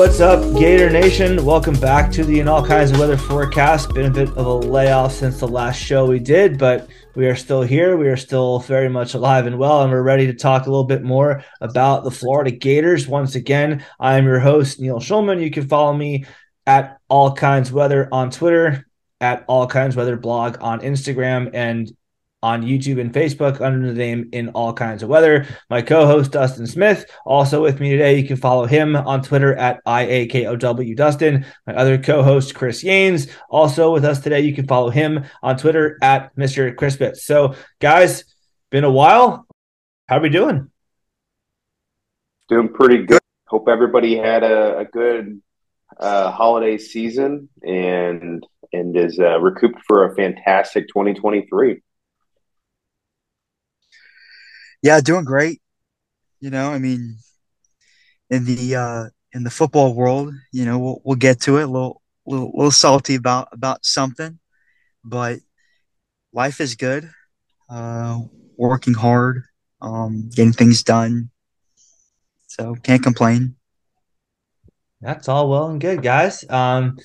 What's up, Gator Nation? Welcome back to the In All Kinds of Weather forecast. Been a bit of a layoff since the last show we did, but we are still here. We are still very much alive and well, and we're ready to talk a little bit more about the Florida Gators. Once again, I am your host, Neil Schulman. You can follow me at All Kinds Weather on Twitter, at All Kinds Weather blog on Instagram, and on YouTube and Facebook under the name In All Kinds of Weather. My co host, Dustin Smith, also with me today. You can follow him on Twitter at IAKOW Dustin. My other co host, Chris Yanes, also with us today. You can follow him on Twitter at Mr. Crispit. So, guys, been a while. How are we doing? Doing pretty good. Hope everybody had a, a good uh, holiday season and and is uh, recouped for a fantastic 2023 yeah, doing great. You know, I mean, in the uh, in the football world, you know, we'll, we'll get to it. A little, little, little salty about about something, but life is good. Uh, working hard, um, getting things done. So can't complain. That's all well and good, guys. Um,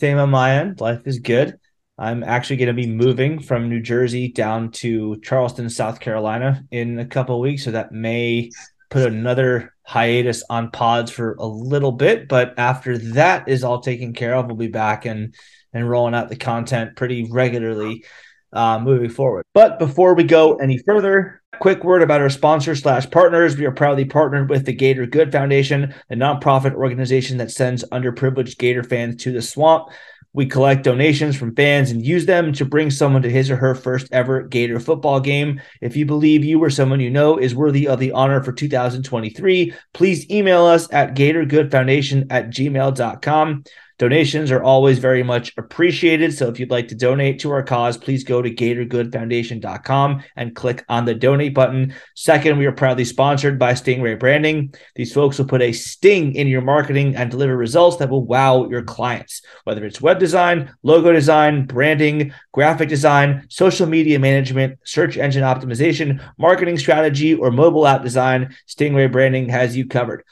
same on my end. Life is good. I'm actually going to be moving from New Jersey down to Charleston, South Carolina in a couple weeks. So that may put another hiatus on pods for a little bit. But after that is all taken care of, we'll be back and and rolling out the content pretty regularly uh, moving forward. But before we go any further, quick word about our sponsor slash partners. We are proudly partnered with the Gator Good Foundation, a nonprofit organization that sends underprivileged Gator fans to the swamp. We collect donations from fans and use them to bring someone to his or her first ever Gator football game. If you believe you or someone you know is worthy of the honor for 2023, please email us at gatorgoodfoundation at gmail.com. Donations are always very much appreciated. So if you'd like to donate to our cause, please go to gatorgoodfoundation.com and click on the donate button. Second, we are proudly sponsored by Stingray Branding. These folks will put a sting in your marketing and deliver results that will wow your clients. Whether it's web design, logo design, branding, graphic design, social media management, search engine optimization, marketing strategy, or mobile app design, Stingray Branding has you covered.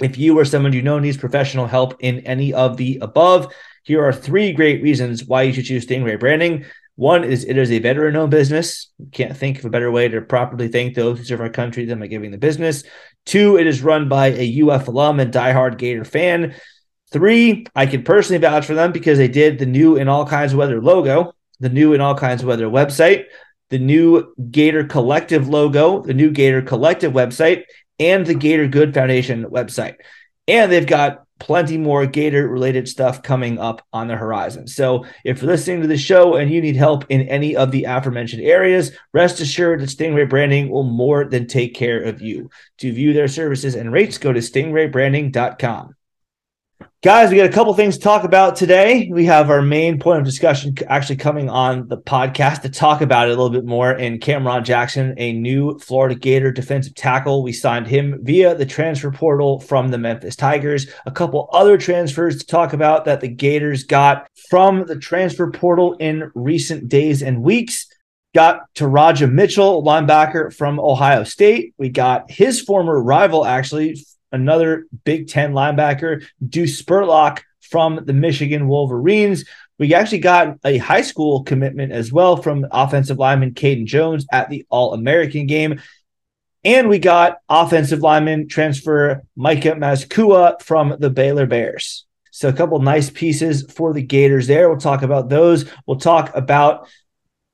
If you or someone you know needs professional help in any of the above, here are three great reasons why you should choose Stingray Branding. One is it is a veteran owned business. Can't think of a better way to properly thank those who serve our country than by giving the business. Two, it is run by a UF alum and diehard Gator fan. Three, I can personally vouch for them because they did the new in all kinds of weather logo, the new in all kinds of weather website, the new Gator Collective logo, the new Gator Collective website, and the Gator Good Foundation website. And they've got plenty more Gator related stuff coming up on the horizon. So if you're listening to the show and you need help in any of the aforementioned areas, rest assured that Stingray Branding will more than take care of you. To view their services and rates, go to stingraybranding.com. Guys, we got a couple things to talk about today. We have our main point of discussion actually coming on the podcast to talk about it a little bit more. In Cameron Jackson, a new Florida Gator defensive tackle. We signed him via the transfer portal from the Memphis Tigers. A couple other transfers to talk about that the Gators got from the transfer portal in recent days and weeks. Got Teradja Mitchell, linebacker from Ohio State. We got his former rival, actually, another Big Ten linebacker, Deuce Spurlock from the Michigan Wolverines. We actually got a high school commitment as well from offensive lineman Caden Jones at the All American game. And we got offensive lineman transfer Micah Mazzccua from the Baylor Bears. So a couple nice pieces for the Gators there. We'll talk about those. We'll talk about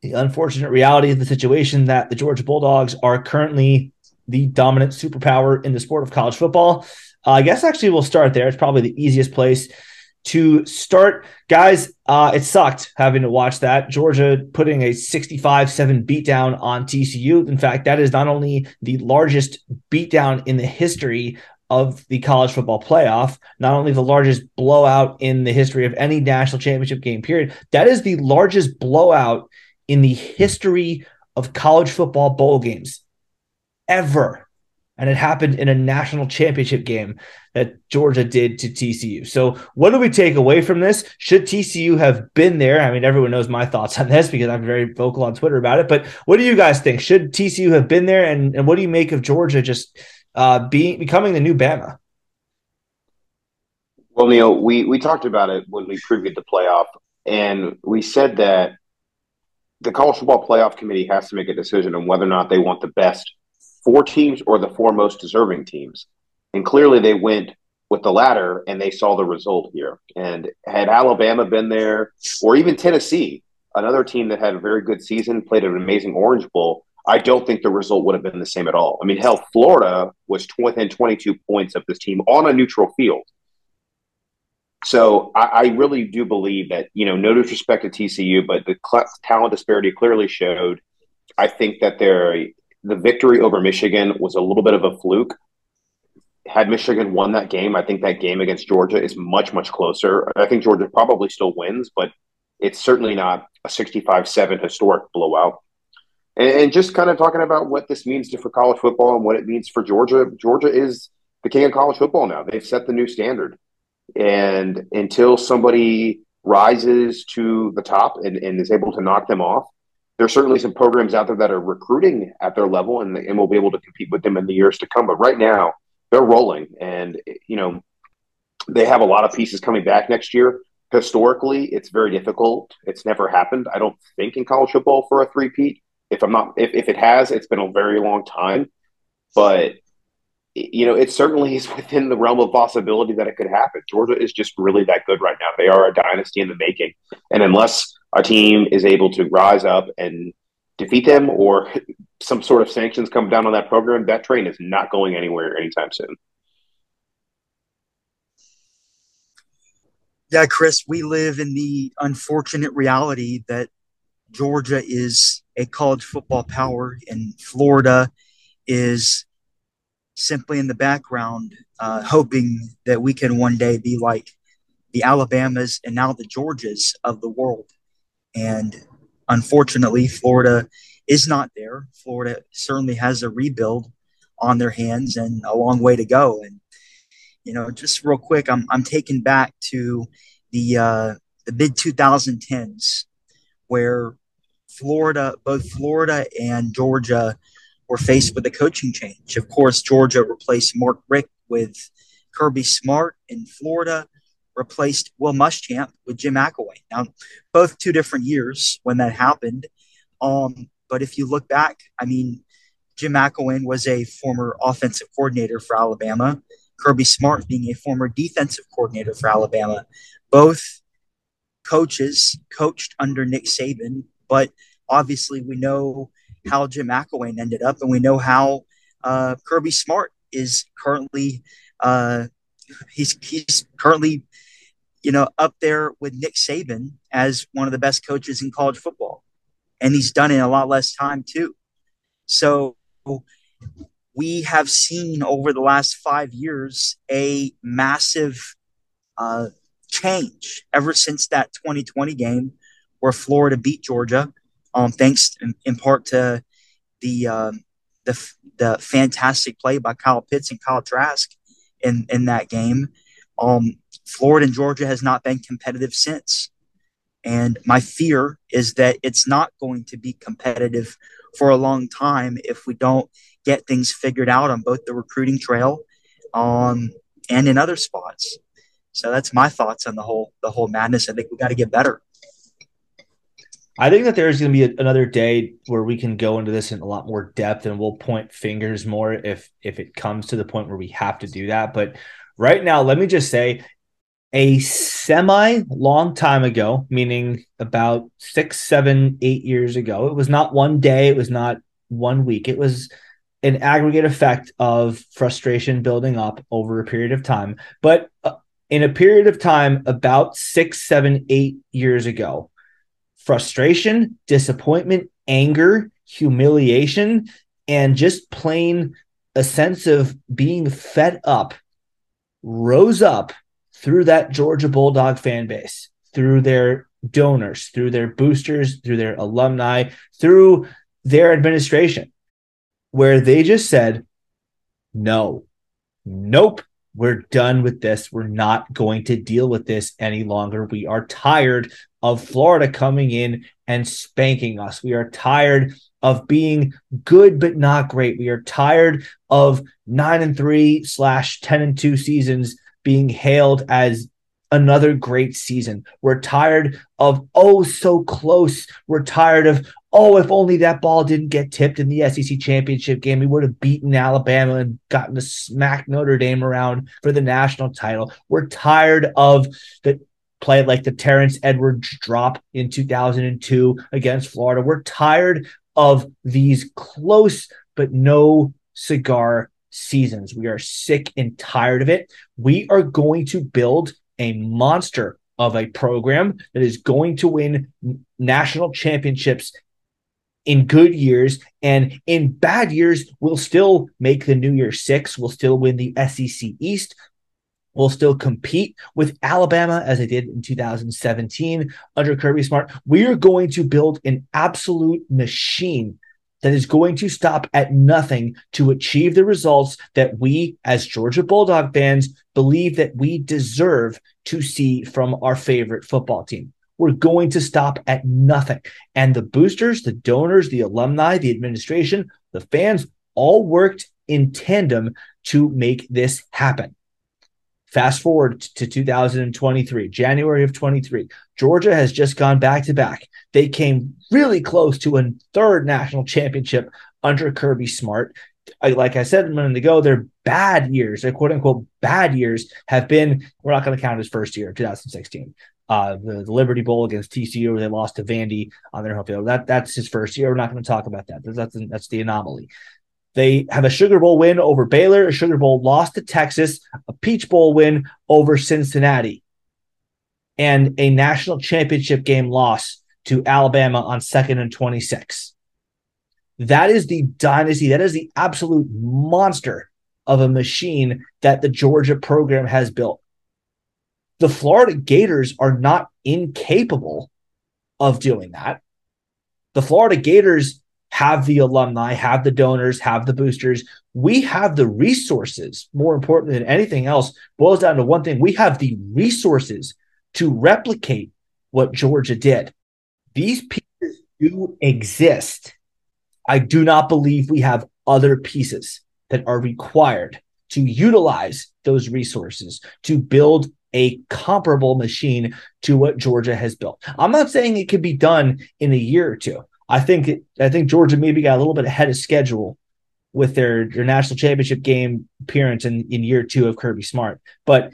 the unfortunate reality of the situation that the Georgia Bulldogs are currently the dominant superpower in the sport of college football. Uh, I guess actually we'll start there. It's probably the easiest place to start. Guys, uh, it sucked having to watch that. Georgia putting a 65 7 beatdown on TCU. In fact, that is not only the largest beatdown in the history of the college football playoff, not only the largest blowout in the history of any national championship game, period, that is the largest blowout in the history of college football bowl games ever. And it happened in a national championship game that Georgia did to TCU. So, what do we take away from this? Should TCU have been there? I mean, everyone knows my thoughts on this because I'm very vocal on Twitter about it. But what do you guys think? Should TCU have been there? And, and what do you make of Georgia just uh, being becoming the new Bama? Well, Neil, we, we talked about it when we previewed the playoff, and we said that the college football playoff committee has to make a decision on whether or not they want the best four teams or the four most deserving teams. And clearly they went with the latter and they saw the result here. And had Alabama been there, or even Tennessee, another team that had a very good season, played an amazing Orange Bowl, I don't think the result would have been the same at all. I mean, hell, Florida was within 22 points of this team on a neutral field. So I, I, really do believe that you know, no disrespect to TCU, but the cl- talent disparity clearly showed. I think that there, the victory over Michigan was a little bit of a fluke. Had Michigan won that game, I think that game against Georgia is much much closer. I think Georgia probably still wins, but it's certainly not a 65-7 historic blowout. And, and just kind of talking about what this means to, for college football and what it means for Georgia. Georgia is the king of college football now. They've set the new standard and until somebody rises to the top and, and is able to knock them off, there's certainly some programs out there that are recruiting at their level and, and we'll be able to compete with them in the years to come. But right now, they're rolling. And, you know, they have a lot of pieces coming back next year. Historically, it's very difficult. It's never happened, I don't think, in college football for a three-peat. If I'm not, if, if it has, it's been a very long time. But you know, it certainly is within the realm of possibility that it could happen. Georgia is just really that good right now. They are a dynasty in the making. And unless a team is able to rise up and defeat them or some sort of sanctions come down on that program, that train is not going anywhere anytime soon. Yeah, Chris, we live in the unfortunate reality that Georgia is a college football power and Florida is simply in the background, uh, hoping that we can one day be like the Alabamas and now the Georgias of the world. And unfortunately, Florida is not there. Florida certainly has a rebuild on their hands and a long way to go. And you know, just real quick, I'm I'm taken back to the uh, the mid 2010s where Florida, both Florida and Georgia were faced with a coaching change. Of course, Georgia replaced Mark Richt with Kirby Smart in Florida, replaced Will Muschamp with Jim McElwain. Now, both two different years when that happened. Um, but if you look back, I mean, Jim McElwain was a former offensive coordinator for Alabama. Kirby Smart being a former defensive coordinator for Alabama. Both coaches coached under Nick Saban, but obviously we know how Jim McElwain ended up, and we know how uh, Kirby Smart is currently uh, he's he's currently you know up there with Nick Saban as one of the best coaches in college football, and he's done it in a lot less time too. So we have seen over the last five years a massive uh, change ever since that 2020 game where Florida beat Georgia um, thanks in, in, part to the, um, the the fantastic play by Kyle Pitts and Kyle Trask in in that game. Um, Florida and Georgia has not been competitive since, and my fear is that it's not going to be competitive for a long time if we don't get things figured out on both the recruiting trail, um, and in other spots. So that's my thoughts on the whole the whole madness. I think we got to get better. I think that there's going to be a, another day where we can go into this in a lot more depth and we'll point fingers more if if it comes to the point where we have to do that. But right now, let me just say a semi long time ago, meaning about six, seven, eight years ago, it was not one day, it was not one week, it was an aggregate effect of frustration building up over a period of time. But uh, in a period of time about six, seven, eight years ago, frustration, disappointment, anger, humiliation, and just plain a sense of being fed up rose up through that Georgia Bulldog fan base, through their donors, through their boosters, through their alumni, through their administration, where they just said, no, nope, we're done with this. We're not going to deal with this any longer. We are tired of Florida coming in and spanking us. We are tired of being good but not great. We are tired of nine and three slash ten and two seasons being hailed as another great season. We're tired of, oh, so close. We're tired of, oh, if only that ball didn't get tipped in the SEC championship game, we would have beaten Alabama and gotten to smack Notre Dame around for the national title. We're tired of the play like the Terrence Edwards drop in 2002 against Florida. We're tired of these close but no cigar seasons. We are sick and tired of it. We are going to build a monster of a program that is going to win national championships in good years and in bad years we'll still make the new year six we'll still win the sec east we'll still compete with alabama as they did in 2017 under kirby smart we are going to build an absolute machine that is going to stop at nothing to achieve the results that we, as Georgia Bulldog fans, believe that we deserve to see from our favorite football team. We're going to stop at nothing. And the boosters, the donors, the alumni, the administration, the fans all worked in tandem to make this happen. Fast forward to 2023, January of 23. Georgia has just gone back to back. They came really close to a third national championship under Kirby Smart. Like I said a minute ago, their bad years, their quote unquote bad years, have been, we're not going to count his first year, 2016. Uh, the, the, Liberty Bowl against TCU, where they lost to Vandy on their home field. That that's his first year. We're not going to talk about that. That's that's the anomaly. They have a Sugar Bowl win over Baylor, a Sugar Bowl loss to Texas, a Peach Bowl win over Cincinnati, and a national championship game loss to Alabama on second and 26. That is the dynasty. That is the absolute monster of a machine that the Georgia program has built. The Florida Gators are not incapable of doing that. The Florida Gators have the alumni, have the donors, have the boosters. We have the resources. More important than anything else, boils down to one thing we have the resources to replicate what Georgia did. These pieces do exist. I do not believe we have other pieces that are required to utilize those resources to build a comparable machine to what Georgia has built. I'm not saying it could be done in a year or two. I think I think Georgia maybe got a little bit ahead of schedule with their their national championship game appearance in, in year two of Kirby Smart. But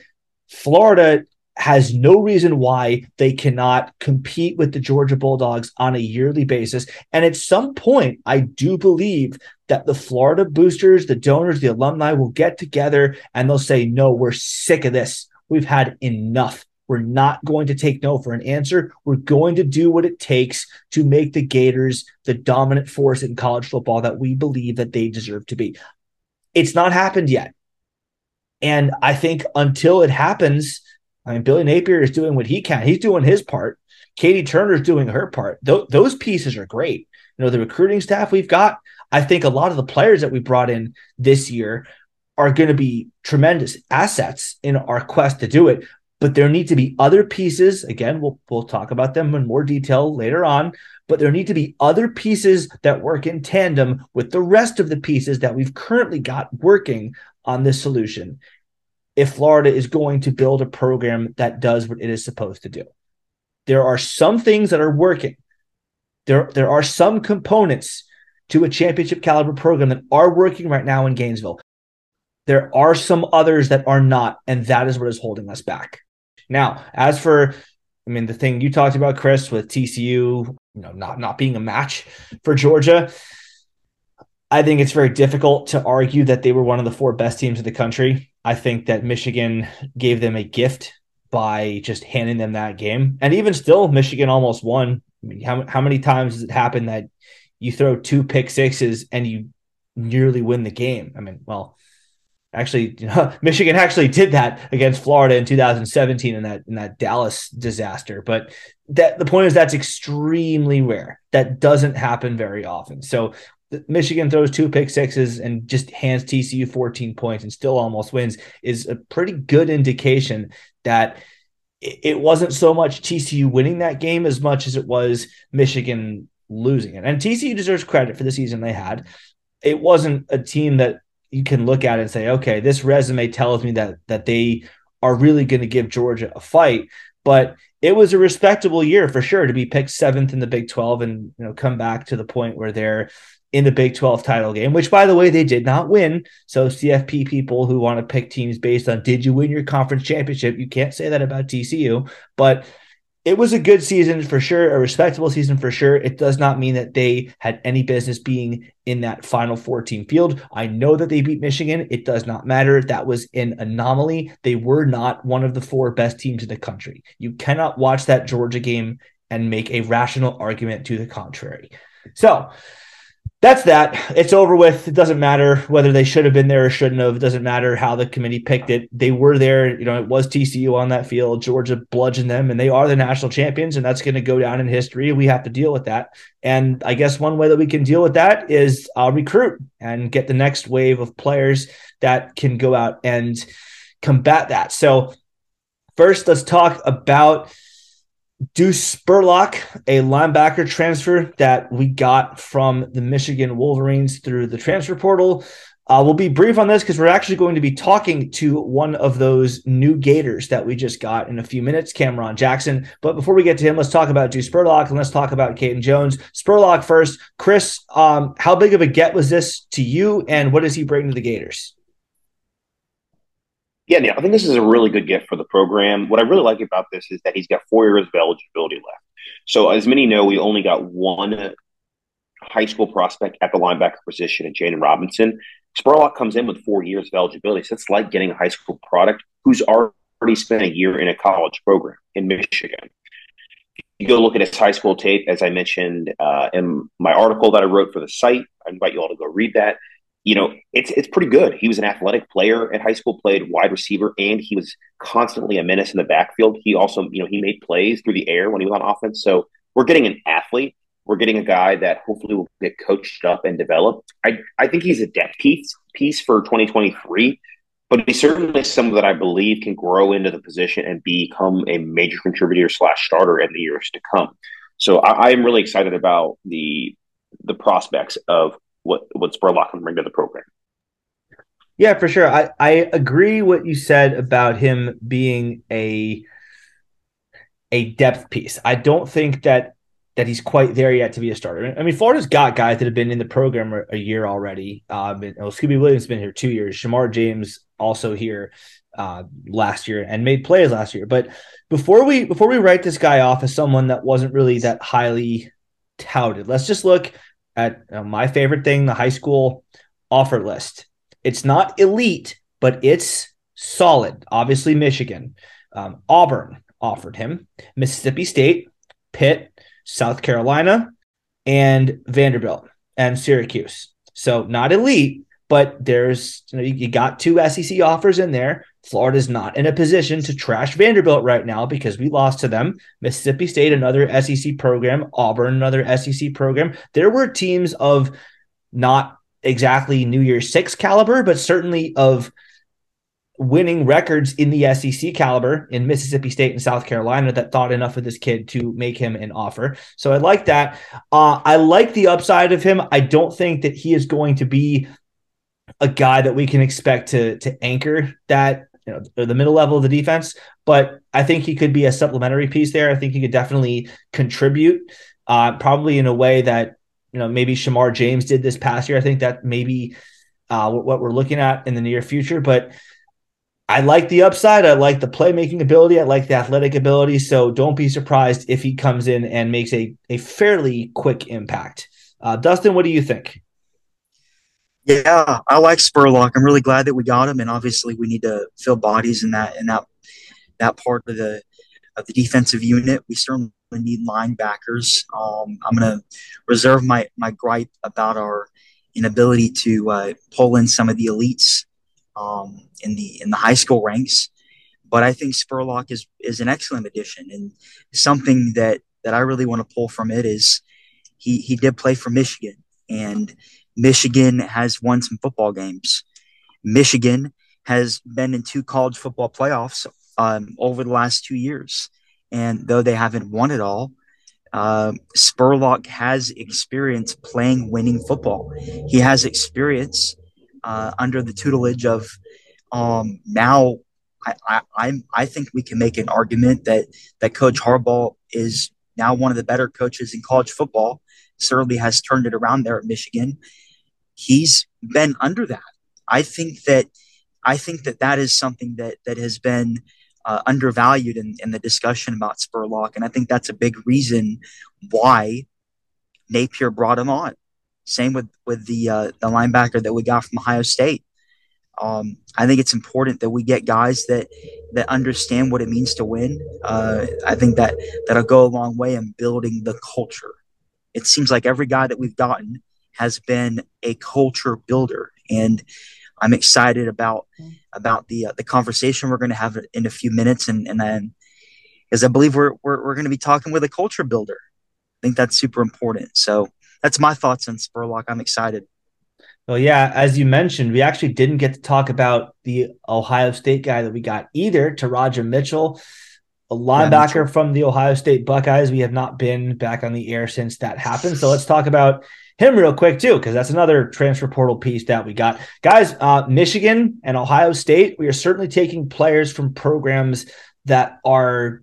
Florida has no reason why they cannot compete with the Georgia Bulldogs on a yearly basis. And at some point, I do believe that the Florida boosters, the donors, the alumni will get together and they'll say, no, we're sick of this. We've had enough. We're not going to take no for an answer. We're going to do what it takes to make the Gators the dominant force in college football that we believe that they deserve to be. It's not happened yet. And I think until it happens, I mean, Billy Napier is doing what he can. He's doing his part. Katie Turner's doing her part. Th- those pieces are great. You know, the recruiting staff we've got, I think a lot of the players that we brought in this year are going to be tremendous assets in our quest to do it but there need to be other pieces. Again, we'll we'll talk about them in more detail later on. But there need to be other pieces that work in tandem with the rest of the pieces that we've currently got working on this solution. If Florida is going to build a program that does what it is supposed to do, there are some things that are working. There, there are some components to a championship caliber program that are working right now in Gainesville. There are some others that are not, and that is what is holding us back. Now, as for I mean, the thing you talked about, Chris, with TCU, you know, not not being a match for Georgia, I think it's very difficult to argue that they were one of the four best teams in the country. I think that Michigan gave them a gift by just handing them that game, and even still, Michigan almost won. I mean, how how many times has it happened that you throw two pick sixes and you nearly win the game? I mean, well, actually you know, Michigan actually did that against Florida in 2017 in that in that Dallas disaster but that the point is that's extremely rare that doesn't happen very often so Michigan throws two pick sixes and just hands TCU 14 points and still almost wins is a pretty good indication that it wasn't so much TCU winning that game as much as it was Michigan losing it. And TCU deserves credit for the season they had. It wasn't a team that you can look at it and say, okay, this resume tells me that that they are really going to give Georgia a fight. But it was a respectable year for sure to be picked seventh in the Big 12 and you know come back to the point where they're in the Big 12 title game, which by the way, they did not win. So CFP people who want to pick teams based on did you win your conference championship, you can't say that about TCU, but it was a good season for sure, a respectable season for sure. It does not mean that they had any business being in that final four team field. I know that they beat Michigan. It does not matter. That was an anomaly. They were not one of the four best teams in the country. You cannot watch that Georgia game and make a rational argument to the contrary. So, that's that. It's over with. It doesn't matter whether they should have been there or shouldn't have. It doesn't matter how the committee picked it. They were there. You know, it was TCU on that field. Georgia bludgeoned them, and they are the national champions, and that's going to go down in history. We have to deal with that. And I guess one way that we can deal with that is uh, recruit and get the next wave of players that can go out and combat that. So, first, let's talk about Deuce Spurlock, a linebacker transfer that we got from the Michigan Wolverines through the transfer portal. Uh, we'll be brief on this because we're actually going to be talking to one of those new Gators that we just got in a few minutes, Cameron Jackson. But before we get to him, let's talk about Deuce Spurlock and let's talk about Caden Jones. Spurlock first. Chris, um, how big of a get was this to you, and what does he bring to the Gators? Yeah, Neil, I think this is a really good gift for the program. What I really like about this is that he's got four years of eligibility left. So, as many know, we only got one high school prospect at the linebacker position in Jaden Robinson. Spurlock comes in with four years of eligibility. So, it's like getting a high school product who's already spent a year in a college program in Michigan. You go look at his high school tape, as I mentioned uh, in my article that I wrote for the site. I invite you all to go read that you know, it's it's pretty good. He was an athletic player at high school, played wide receiver, and he was constantly a menace in the backfield. He also, you know, he made plays through the air when he was on offense. So we're getting an athlete. We're getting a guy that hopefully will get coached up and developed. I I think he's a depth piece piece for 2023, but he's certainly someone that I believe can grow into the position and become a major contributor slash starter in the years to come. So I, I am really excited about the the prospects of what what Spurlock can bring to the program. Yeah, for sure. I, I agree what you said about him being a a depth piece. I don't think that that he's quite there yet to be a starter. I mean, Florida's got guys that have been in the program a year already. Um, well, Scooby Williams has been here two years. Shamar James also here uh, last year and made plays last year. But before we before we write this guy off as someone that wasn't really that highly touted, let's just look at uh, my favorite thing, the high school offer list. It's not elite, but it's solid. Obviously, Michigan, um, Auburn offered him, Mississippi State, Pitt, South Carolina, and Vanderbilt and Syracuse. So not elite, but there's you know you got two SEC offers in there. Florida's not in a position to trash Vanderbilt right now because we lost to them. Mississippi State, another SEC program, Auburn, another SEC program. There were teams of not exactly New Year's Six caliber, but certainly of winning records in the SEC caliber in Mississippi State and South Carolina that thought enough of this kid to make him an offer. So I like that. Uh, I like the upside of him. I don't think that he is going to be a guy that we can expect to to anchor that you know the middle level of the defense. But I think he could be a supplementary piece there. I think he could definitely contribute, uh, probably in a way that you know maybe Shamar James did this past year. I think that maybe uh, what we're looking at in the near future, but. I like the upside. I like the playmaking ability. I like the athletic ability. So don't be surprised if he comes in and makes a, a fairly quick impact. Uh, Dustin, what do you think? Yeah, I like Spurlock. I'm really glad that we got him, and obviously we need to fill bodies in that in that that part of the of the defensive unit. We certainly need linebackers. Um, I'm going to reserve my my gripe about our inability to uh, pull in some of the elites um, in the in the high school ranks. But I think Spurlock is is an excellent addition, and something that that I really want to pull from it is he he did play for Michigan, and Michigan has won some football games. Michigan has been in two college football playoffs um, over the last two years. And though they haven't won it all, uh, Spurlock has experience playing winning football. He has experience uh, under the tutelage of um, now I, I I think we can make an argument that that Coach Harbaugh is now one of the better coaches in college football. Certainly has turned it around there at Michigan. He's been under that. I think that I think that that is something that that has been uh, undervalued in, in the discussion about Spurlock, and I think that's a big reason why Napier brought him on. Same with with the uh, the linebacker that we got from Ohio State. Um, I think it's important that we get guys that that understand what it means to win. Uh, I think that that'll go a long way in building the culture. It seems like every guy that we've gotten has been a culture builder, and I'm excited about about the uh, the conversation we're going to have in a few minutes, and and then because I believe we're we're, we're going to be talking with a culture builder. I think that's super important. So that's my thoughts on Spurlock. I'm excited. Well, yeah, as you mentioned, we actually didn't get to talk about the Ohio State guy that we got either, Teradja Mitchell, a linebacker yeah, from the Ohio State Buckeyes. We have not been back on the air since that happened. So let's talk about him real quick too, because that's another transfer portal piece that we got. Guys, uh, Michigan and Ohio State, we are certainly taking players from programs that are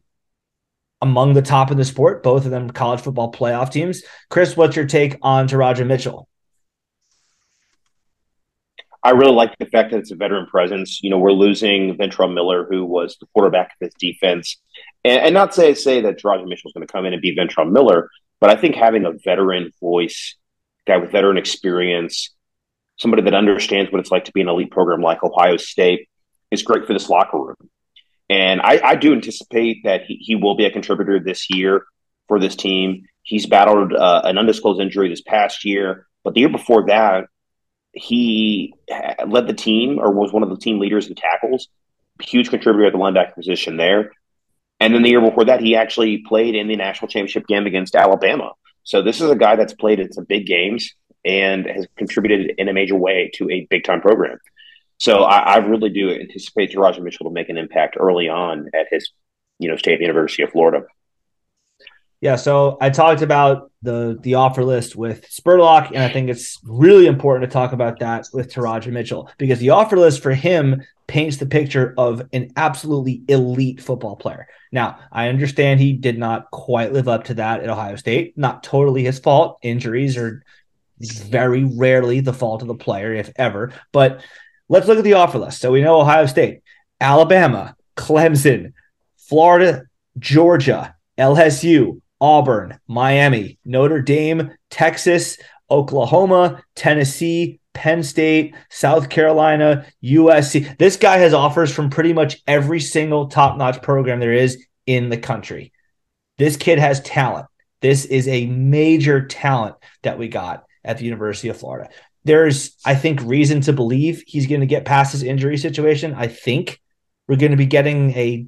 among the top in the sport, both of them college football playoff teams. Chris, what's your take on Teradja Mitchell? I really like the fact that it's a veteran presence. You know, we're losing Ventrell Miller, who was the quarterback of this defense. And, and not say say that Mitchell is going to come in and be Ventrell Miller, but I think having a veteran voice, guy with veteran experience, somebody that understands what it's like to be an elite program like Ohio State is great for this locker room. And I, I do anticipate that he, he will be a contributor this year for this team. He's battled uh, an undisclosed injury this past year, but the year before that, he led the team or was one of the team leaders in tackles, huge contributor at the linebacker position there. And then the year before that, he actually played in the national championship game against Alabama. So this is a guy that's played in some big games and has contributed in a major way to a big time program. So I, I really do anticipate Teradja Mitchell to make an impact early on at his, you know, State University of Florida. Yeah, so I talked about the the offer list with Spurlock, and I think it's really important to talk about that with Teradja Mitchell because the offer list for him paints the picture of an absolutely elite football player. Now, I understand he did not quite live up to that at Ohio State. Not totally his fault. Injuries are very rarely the fault of the player, if ever. But let's look at the offer list. So we know Ohio State, Alabama, Clemson, Florida, Georgia, LSU, Auburn, Miami, Notre Dame, Texas, Oklahoma, Tennessee, Penn State, South Carolina, USC. This guy has offers from pretty much every single top notch program there is in the country. This kid has talent. This is a major talent that we got at the University of Florida. There's, I think, reason to believe he's going to get past his injury situation. I think we're going to be getting a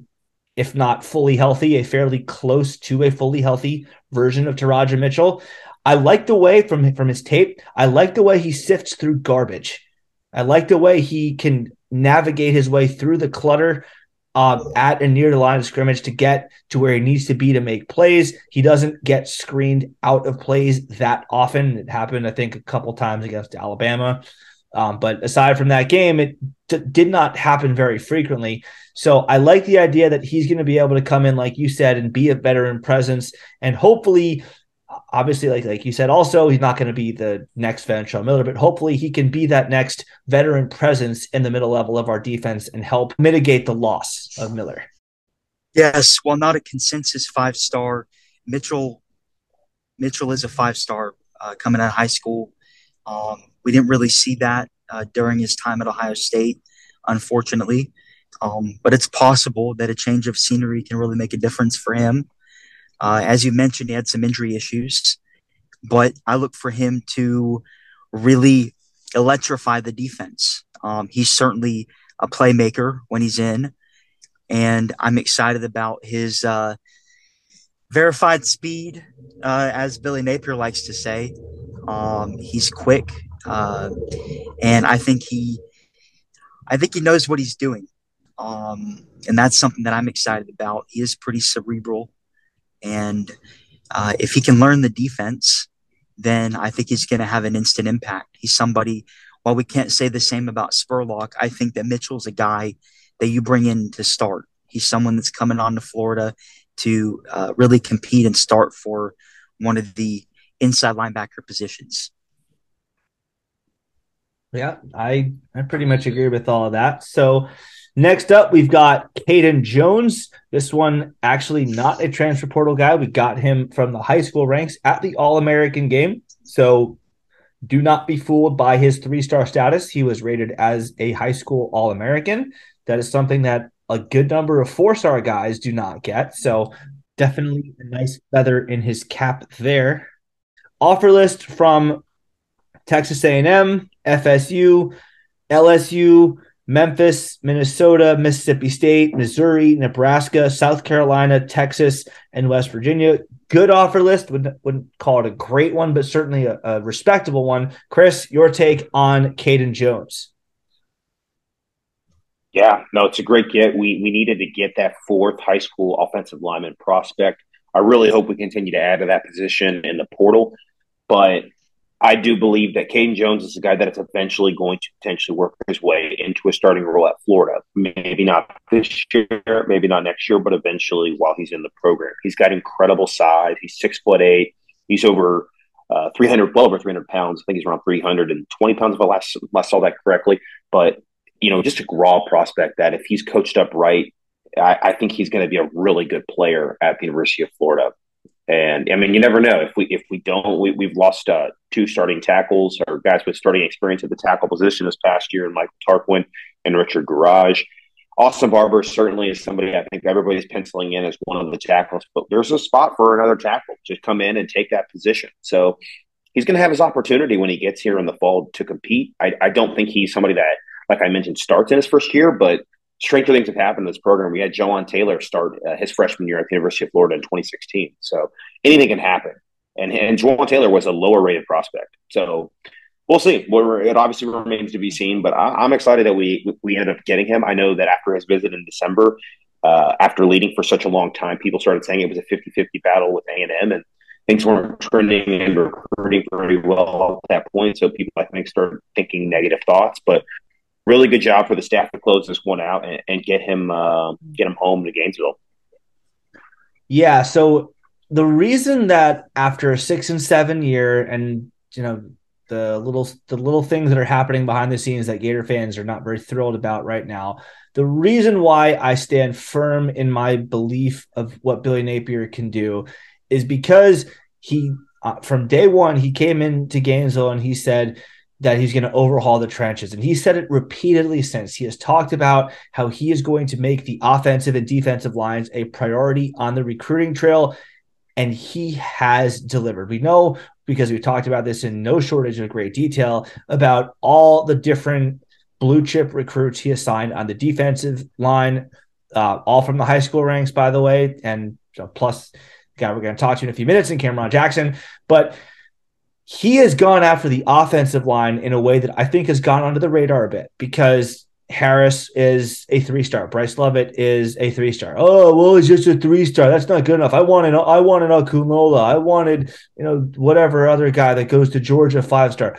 if not fully healthy, a fairly close to a fully healthy version of Teradja Mitchell. I like the way from from his tape. I like the way he sifts through garbage. I like the way he can navigate his way through the clutter um, at and near the line of scrimmage to get to where he needs to be to make plays. He doesn't get screened out of plays that often. It happened, I think, a couple times against Alabama. Um, but aside from that game, it d- did not happen very frequently. So I like the idea that he's going to be able to come in, like you said, and be a veteran presence, and hopefully, obviously, like like you said, also he's not going to be the next Ventrell Miller, but hopefully he can be that next veteran presence in the middle level of our defense and help mitigate the loss of Miller. Yes, while not a consensus five star, Mitchell Mitchell is a five star uh, coming out of high school. Um, we didn't really see that uh, during his time at Ohio State, unfortunately. Um, but it's possible that a change of scenery can really make a difference for him. Uh, as you mentioned, he had some injury issues, but I look for him to really electrify the defense. Um, he's certainly a playmaker when he's in, and I'm excited about his uh, verified speed, uh, as Billy Napier likes to say. Um, he's quick, uh, and I think he, I think he knows what he's doing, um, and that's something that I'm excited about. He is pretty cerebral, and uh, if he can learn the defense, then I think he's going to have an instant impact. He's somebody. While we can't say the same about Spurlock, I think that Mitchell's a guy that you bring in to start. He's someone that's coming on to Florida to uh, really compete and start for one of the inside linebacker positions. Yeah, I I pretty much agree with all of that. So next up, we've got Caden Jones. This one actually not a transfer portal guy. We got him from the high school ranks at the All American game. So do not be fooled by his three star status. He was rated as a high school All American. That is something that a good number of four star guys do not get. So definitely a nice feather in his cap there. Offer list from Texas A&M, FSU, LSU, Memphis, Minnesota, Mississippi State, Missouri, Nebraska, South Carolina, Texas, and West Virginia. Good offer list. Wouldn't, wouldn't call it a great one, but certainly a, a respectable one. Chris, your take on Caden Jones? Yeah, no, it's a great get. We we needed to get that fourth high school offensive lineman prospect. I really hope we continue to add to that position in the portal. But I do believe that Caden Jones is a guy that is eventually going to potentially work his way into a starting role at Florida. Maybe not this year, maybe not next year, but eventually while he's in the program. He's got incredible size. He's six foot eight. He's over uh, 300, well over 300 pounds. I think he's around 320 pounds if I last, last saw that correctly. But you know, just a raw prospect that if he's coached up right, I, I think he's going to be a really good player at the University of Florida. And I mean, you never know if we if we don't, we, we've lost uh, two starting tackles or guys with starting experience at the tackle position this past year, and Michael Tarquin and Richard Gouraige. Austin Barber certainly is somebody I think everybody's penciling in as one of the tackles, but there's a spot for another tackle to come in and take that position. So he's going to have his opportunity when he gets here in the fall to compete. I, I don't think he's somebody that like I mentioned, starts in his first year, but stranger things have happened in this program. We had Jawaan Taylor start uh, his freshman year at the University of Florida in 2016. So anything can happen. And, and Jawaan Taylor was a lower rated prospect. So we'll see. We're, it obviously remains to be seen, but I, am excited that we we ended up getting him. I know that after his visit in December, uh, after leading for such a long time, people started saying it was a 50-50 battle with A&M, and things weren't trending and recruiting very well at that point. So people, I think, started thinking negative thoughts. But really good job for the staff to close this one out and, and get him uh, get him home to Gainesville. Yeah. So the reason that after a six and seven year, and you know the little the little things that are happening behind the scenes that Gator fans are not very thrilled about right now. The reason why I stand firm in my belief of what Billy Napier can do is because he uh, from day one he came into Gainesville and he said that he's going to overhaul the trenches. And he said it repeatedly since. He has talked about how he is going to make the offensive and defensive lines a priority on the recruiting trail. And he has delivered. We know because we've talked about this in no shortage of great detail about all the different blue chip recruits he assigned on the defensive line, uh, all from the high school ranks, by the way, and plus the guy we're going to talk to in a few minutes, and Cameron Jackson. But he has gone after the offensive line in a way that I think has gone under the radar a bit because Harris is a three star. Bryce Lovett is a three star. Oh, well, it's just a three star. That's not good enough. I wanted I wanted Akunola. I wanted, you know, whatever other guy that goes to Georgia five star.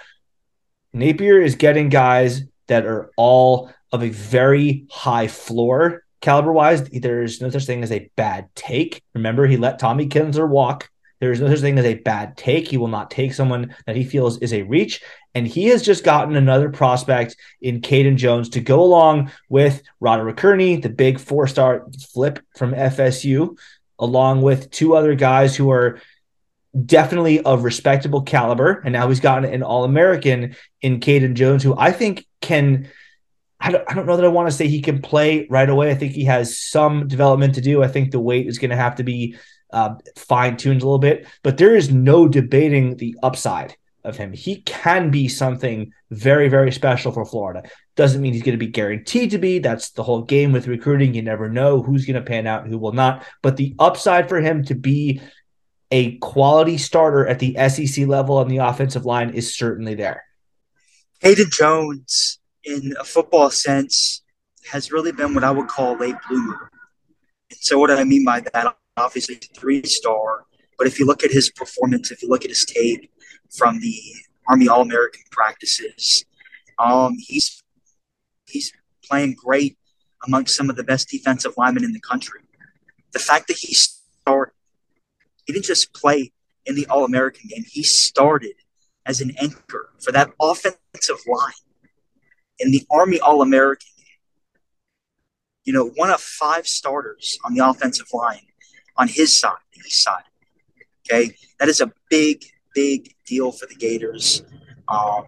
Napier is getting guys that are all of a very high floor caliber wise. There's no such thing as a bad take. Remember, he let Tommy Kinsler walk there is no such thing as a bad take. He will not take someone that he feels is a reach. And he has just gotten another prospect in Caden Jones to go along with Roderick Kearney, the big four star flip from FSU, along with two other guys who are definitely of respectable caliber. And now he's gotten an All American in Caden Jones, who I think can. I don't, I don't know that I want to say he can play right away. I think he has some development to do. I think the weight is going to have to be uh, fine tuned a little bit, but there is no debating the upside of him. He can be something very, very special for Florida. Doesn't mean he's going to be guaranteed to be. That's the whole game with recruiting. You never know who's going to pan out and who will not. But the upside for him to be a quality starter at the SEC level on the offensive line is certainly there. Caden Jones, in a football sense, has really been what I would call a late bloomer. And so, what do I mean by that, obviously three star. But if you look at his performance, if you look at his tape from the Army All American practices, um, he's he's playing great amongst some of the best defensive linemen in the country. The fact that he started, he didn't just play in the All American game, he started as an anchor for that offensive line in the Army All American game. You know, one of five starters on the offensive line on his side, the east side. Okay. That is a big, big deal for the Gators. Um,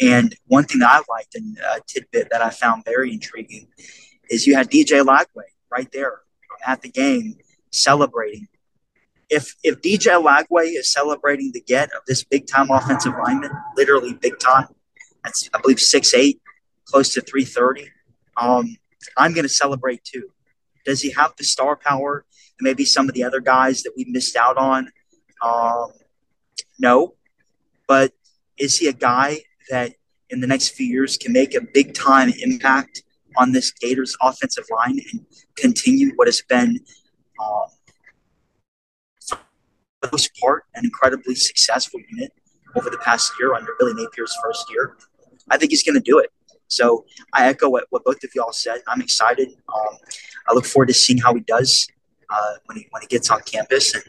and one thing that I liked and a tidbit that I found very intriguing is you had DJ Lagway right there at the game celebrating. If if DJ Lagway is celebrating the get of this big time offensive lineman, literally big time, that's I believe six eight, close to three thirty. Um, I'm going to celebrate too. Does he have the star power? Maybe some of the other guys that we missed out on. Um, no, but is he a guy that in the next few years can make a big time impact on this Gators offensive line and continue what has been, uh, for the most part, an incredibly successful unit over the past year under Billy Napier's first year. I think he's going to do it. So I echo what, what both of y'all said. I'm excited. Um, I look forward to seeing how he does uh, when he when he gets on campus, and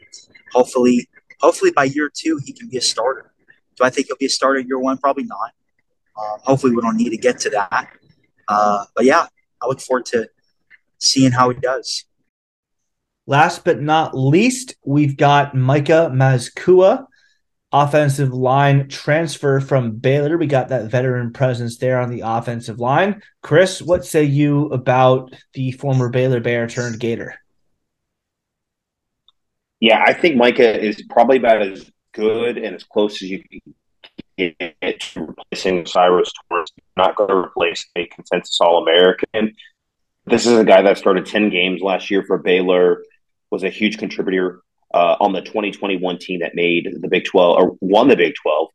hopefully, hopefully by year two he can be a starter. Do I think he'll be a starter year one? Probably not. Um, hopefully, we don't need to get to that. Uh, but yeah, I look forward to seeing how he does. Last but not least, we've got Micah Mazzccua, offensive line transfer from Baylor. We got that veteran presence there on the offensive line. Chris, what say you about the former Baylor Bear turned Gator? Yeah, I think Micah is probably about as good and as close as you can get to replacing Cyrus Torrence. Not going to replace a consensus All American. This is a guy that started 10 games last year for Baylor, was a huge contributor uh, on the 2021 team that made the Big 12 or won the Big 12.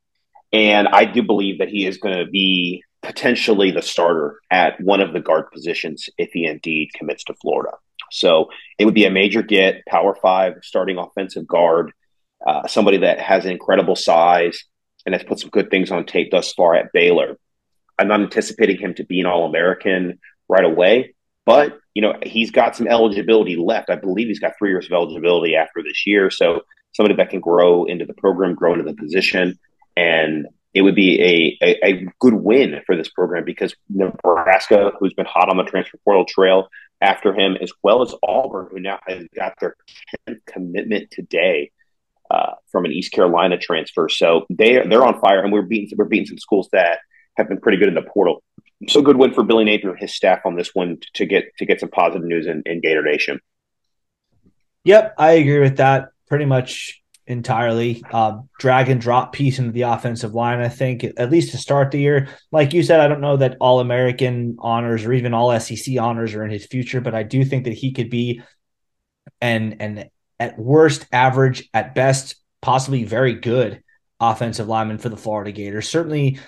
And I do believe that he is going to be potentially the starter at one of the guard positions if he indeed commits to Florida. So it would be a major get, Power Five starting offensive guard, uh, somebody that has an incredible size and has put some good things on tape thus far at Baylor. I'm not anticipating him to be an All American right away, but you know he's got some eligibility left. I believe he's got three years of eligibility after this year, so somebody that can grow into the program, grow into the position, and it would be a, a, a good win for this program because Nebraska, who's been hot on the transfer portal trail after him, as well as Auburn, who now has got their 10th commitment today uh, from an East Carolina transfer. So they they're on fire, and we're beating we're beating some schools that have been pretty good in the portal. So good win for Billy Napier and his staff on this one to get to get some positive news in, in Gator Nation. Yep, I agree with that pretty much entirely. Uh, drag and drop piece into the offensive line, I think, at least to start the year. Like you said, I don't know that all American honors or even all SEC honors are in his future, but I do think that he could be an an at worst average, at best possibly very good offensive lineman for the Florida Gators. Certainly,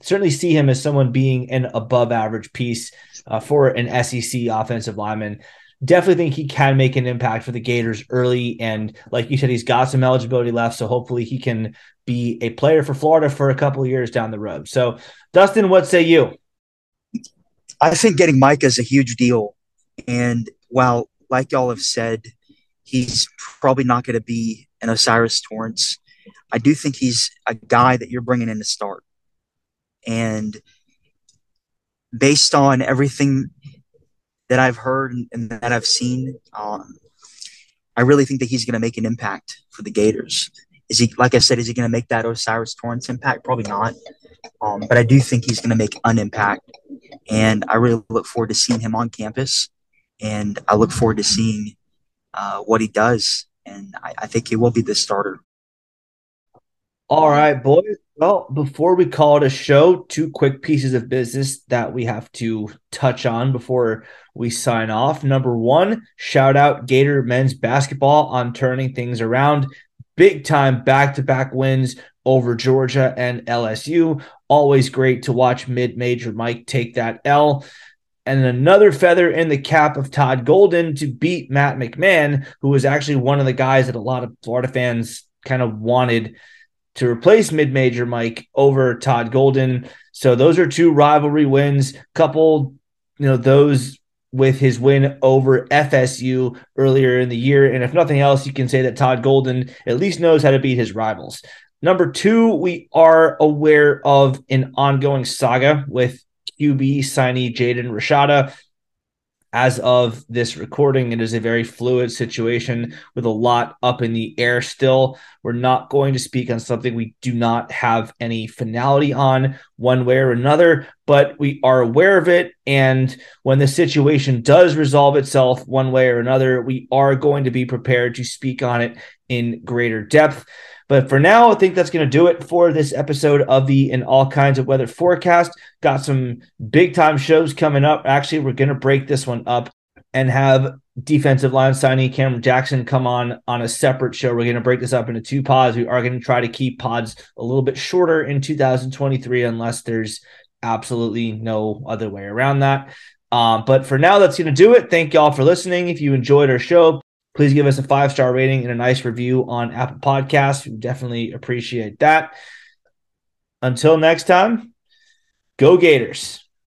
certainly see him as someone being an above average piece uh, for an SEC offensive lineman. Definitely think he can make an impact for the Gators early. And like you said, he's got some eligibility left. So hopefully he can be a player for Florida for a couple of years down the road. So, Dustin, what say you? I think getting Mike is a huge deal. And while, like y'all have said, He's probably not going to be an Osiris Torrence, I do think he's a guy that you're bringing in to start. And based on everything that I've heard and that I've seen, um, I really think that he's going to make an impact for the Gators. Is he, like I said, is he going to make that Osiris Torrence impact? Probably not. Um, but I do think he's going to make an impact. And I really look forward to seeing him on campus. And I look forward to seeing uh, what he does, and I, I think he will be the starter. All right, boys. Well, before we call it a show, two quick pieces of business that we have to touch on before we sign off. Number one, shout out Gator men's basketball on turning things around. Big time back to back wins over Georgia and LSU. Always great to watch mid major Mike take that L and another feather in the cap of Todd Golden to beat Matt McMahon, who was actually one of the guys that a lot of Florida fans kind of wanted to replace mid major Mike over Todd Golden. So those are two rivalry wins. Couple, you know, those with his win over FSU earlier in the year. And if nothing else, you can say that Todd Golden at least knows how to beat his rivals. Number two, we are aware of an ongoing saga with QB signee Jaden Rashada as of this recording, it is a very fluid situation with a lot up in the air still. We're not going to speak on something we do not have any finality on one way or another, but we are aware of it. And when the situation does resolve itself one way or another, we are going to be prepared to speak on it in greater depth. But for now, I think that's going to do it for this episode of the In All Kinds of Weather Forecast. Got some big time shows coming up. Actually, we're going to break this one up and have defensive line signee Cameron Jackson come on on a separate show. We're going to break this up into two pods. We are going to try to keep pods a little bit shorter in 2023 unless there's absolutely no other way around that. Um, but for now, that's going to do it. Thank y'all for listening. If you enjoyed our show, Please give us a five star rating and a nice review on Apple Podcasts. We definitely appreciate that. Until next time, go Gators.